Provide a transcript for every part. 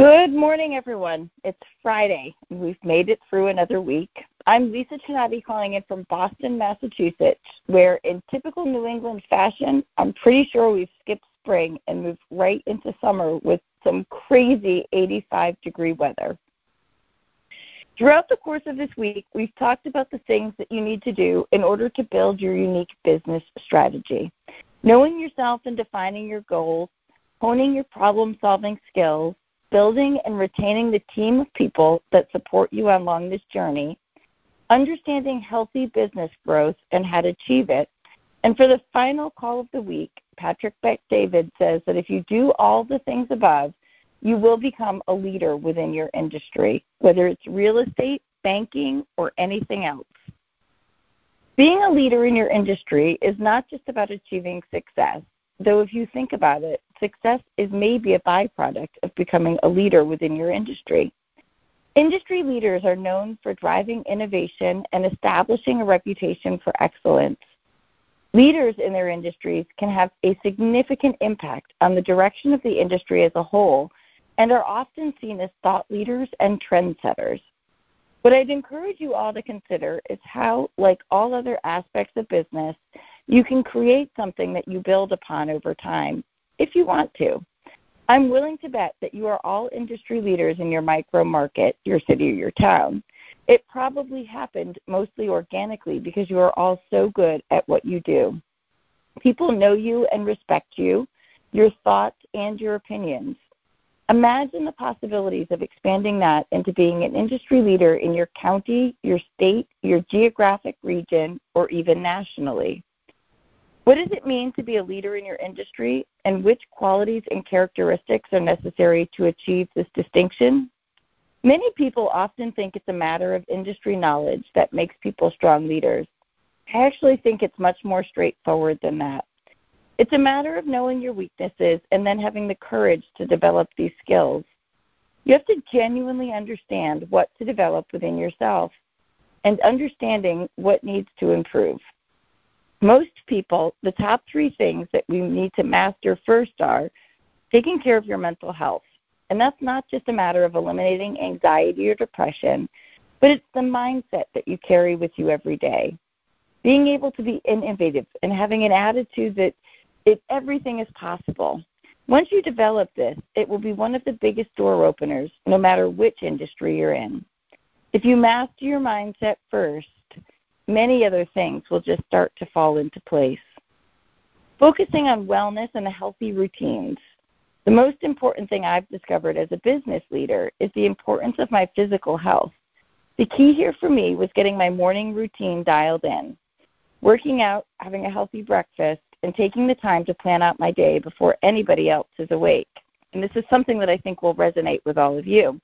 Good morning, everyone. It's Friday, and we've made it through another week. I'm Lisa Chinatti calling in from Boston, Massachusetts, where in typical New England fashion, I'm pretty sure we've skipped spring and moved right into summer with some crazy 85 degree weather. Throughout the course of this week, we've talked about the things that you need to do in order to build your unique business strategy. Knowing yourself and defining your goals, honing your problem solving skills, building and retaining the team of people that support you along this journey, understanding healthy business growth and how to achieve it. And for the final call of the week, Patrick Beck David says that if you do all the things above, you will become a leader within your industry, whether it's real estate, banking, or anything else. Being a leader in your industry is not just about achieving success, though if you think about it, success is maybe a byproduct of becoming a leader within your industry. Industry leaders are known for driving innovation and establishing a reputation for excellence. Leaders in their industries can have a significant impact on the direction of the industry as a whole and are often seen as thought leaders and trendsetters. What I'd encourage you all to consider is how, like all other aspects of business, you can create something that you build upon over time if you want to. I'm willing to bet that you are all industry leaders in your micro market, your city, or your town. It probably happened mostly organically because you are all so good at what you do. People know you and respect you, your thoughts, and your opinions. Imagine the possibilities of expanding that into being an industry leader in your county, your state, your geographic region, or even nationally. What does it mean to be a leader in your industry, and which qualities and characteristics are necessary to achieve this distinction? Many people often think it's a matter of industry knowledge that makes people strong leaders. I actually think it's much more straightforward than that. It's a matter of knowing your weaknesses and then having the courage to develop these skills. You have to genuinely understand what to develop within yourself and understanding what needs to improve most people, the top three things that we need to master first are taking care of your mental health. And that's not just a matter of eliminating anxiety or depression, but it's the mindset that you carry with you every day. Being able to be innovative and having an attitude that everything is possible. Once you develop this, it will be one of the biggest door openers, no matter which industry you're in. If you master your mindset first, many other things will just start to fall into place. Focusing on wellness and healthy routines. The most important thing I've discovered as a business leader is the importance of my physical health. The key here for me was getting my morning routine dialed in, working out, having a healthy breakfast, and taking the time to plan out my day before anybody else is awake. And this is something that I think will resonate with all of you.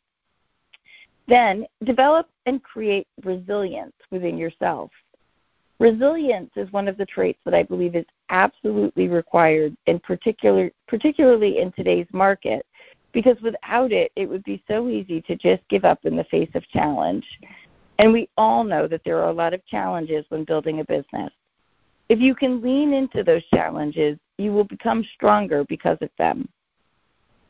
Then develop and create resilience within yourself. Resilience is one of the traits that I believe is absolutely required, in particular, particularly in today's market, because without it, it would be so easy to just give up in the face of challenge. And we all know that there are a lot of challenges when building a business. If you can lean into those challenges, you will become stronger because of them.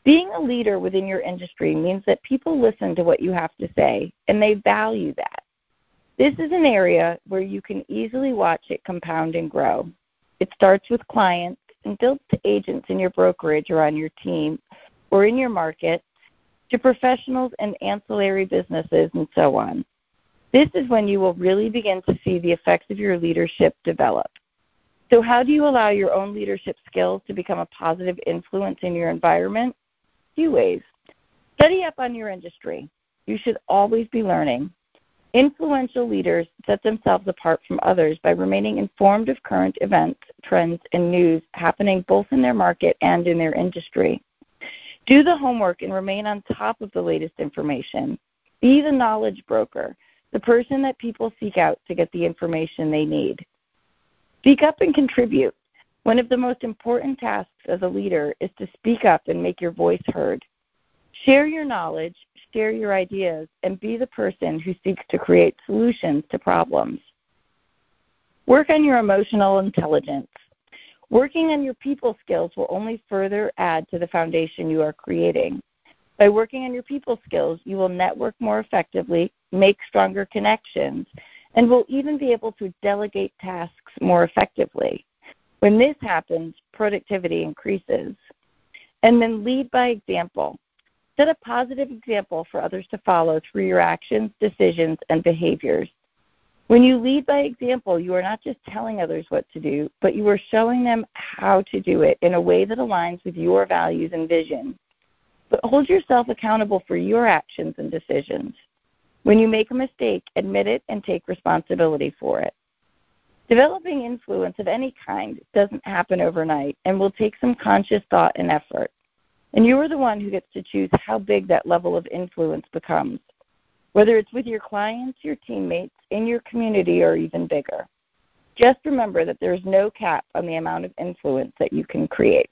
Being a leader within your industry means that people listen to what you have to say and they value that. This is an area where you can easily watch it compound and grow. It starts with clients and builds to agents in your brokerage or on your team or in your market to professionals and ancillary businesses and so on. This is when you will really begin to see the effects of your leadership develop. So, how do you allow your own leadership skills to become a positive influence in your environment? Few ways. Study up on your industry. You should always be learning. Influential leaders set themselves apart from others by remaining informed of current events, trends, and news happening both in their market and in their industry. Do the homework and remain on top of the latest information. Be the knowledge broker, the person that people seek out to get the information they need. Speak up and contribute. One of the most important tasks as a leader is to speak up and make your voice heard. Share your knowledge, share your ideas, and be the person who seeks to create solutions to problems. Work on your emotional intelligence. Working on your people skills will only further add to the foundation you are creating. By working on your people skills, you will network more effectively, make stronger connections, and will even be able to delegate tasks more effectively. When this happens, productivity increases. And then lead by example. Set a positive example for others to follow through your actions, decisions, and behaviors. When you lead by example, you are not just telling others what to do, but you are showing them how to do it in a way that aligns with your values and vision. But hold yourself accountable for your actions and decisions. When you make a mistake, admit it and take responsibility for it. Developing influence of any kind doesn't happen overnight and will take some conscious thought and effort. And you are the one who gets to choose how big that level of influence becomes, whether it's with your clients, your teammates, in your community, or even bigger. Just remember that there is no cap on the amount of influence that you can create.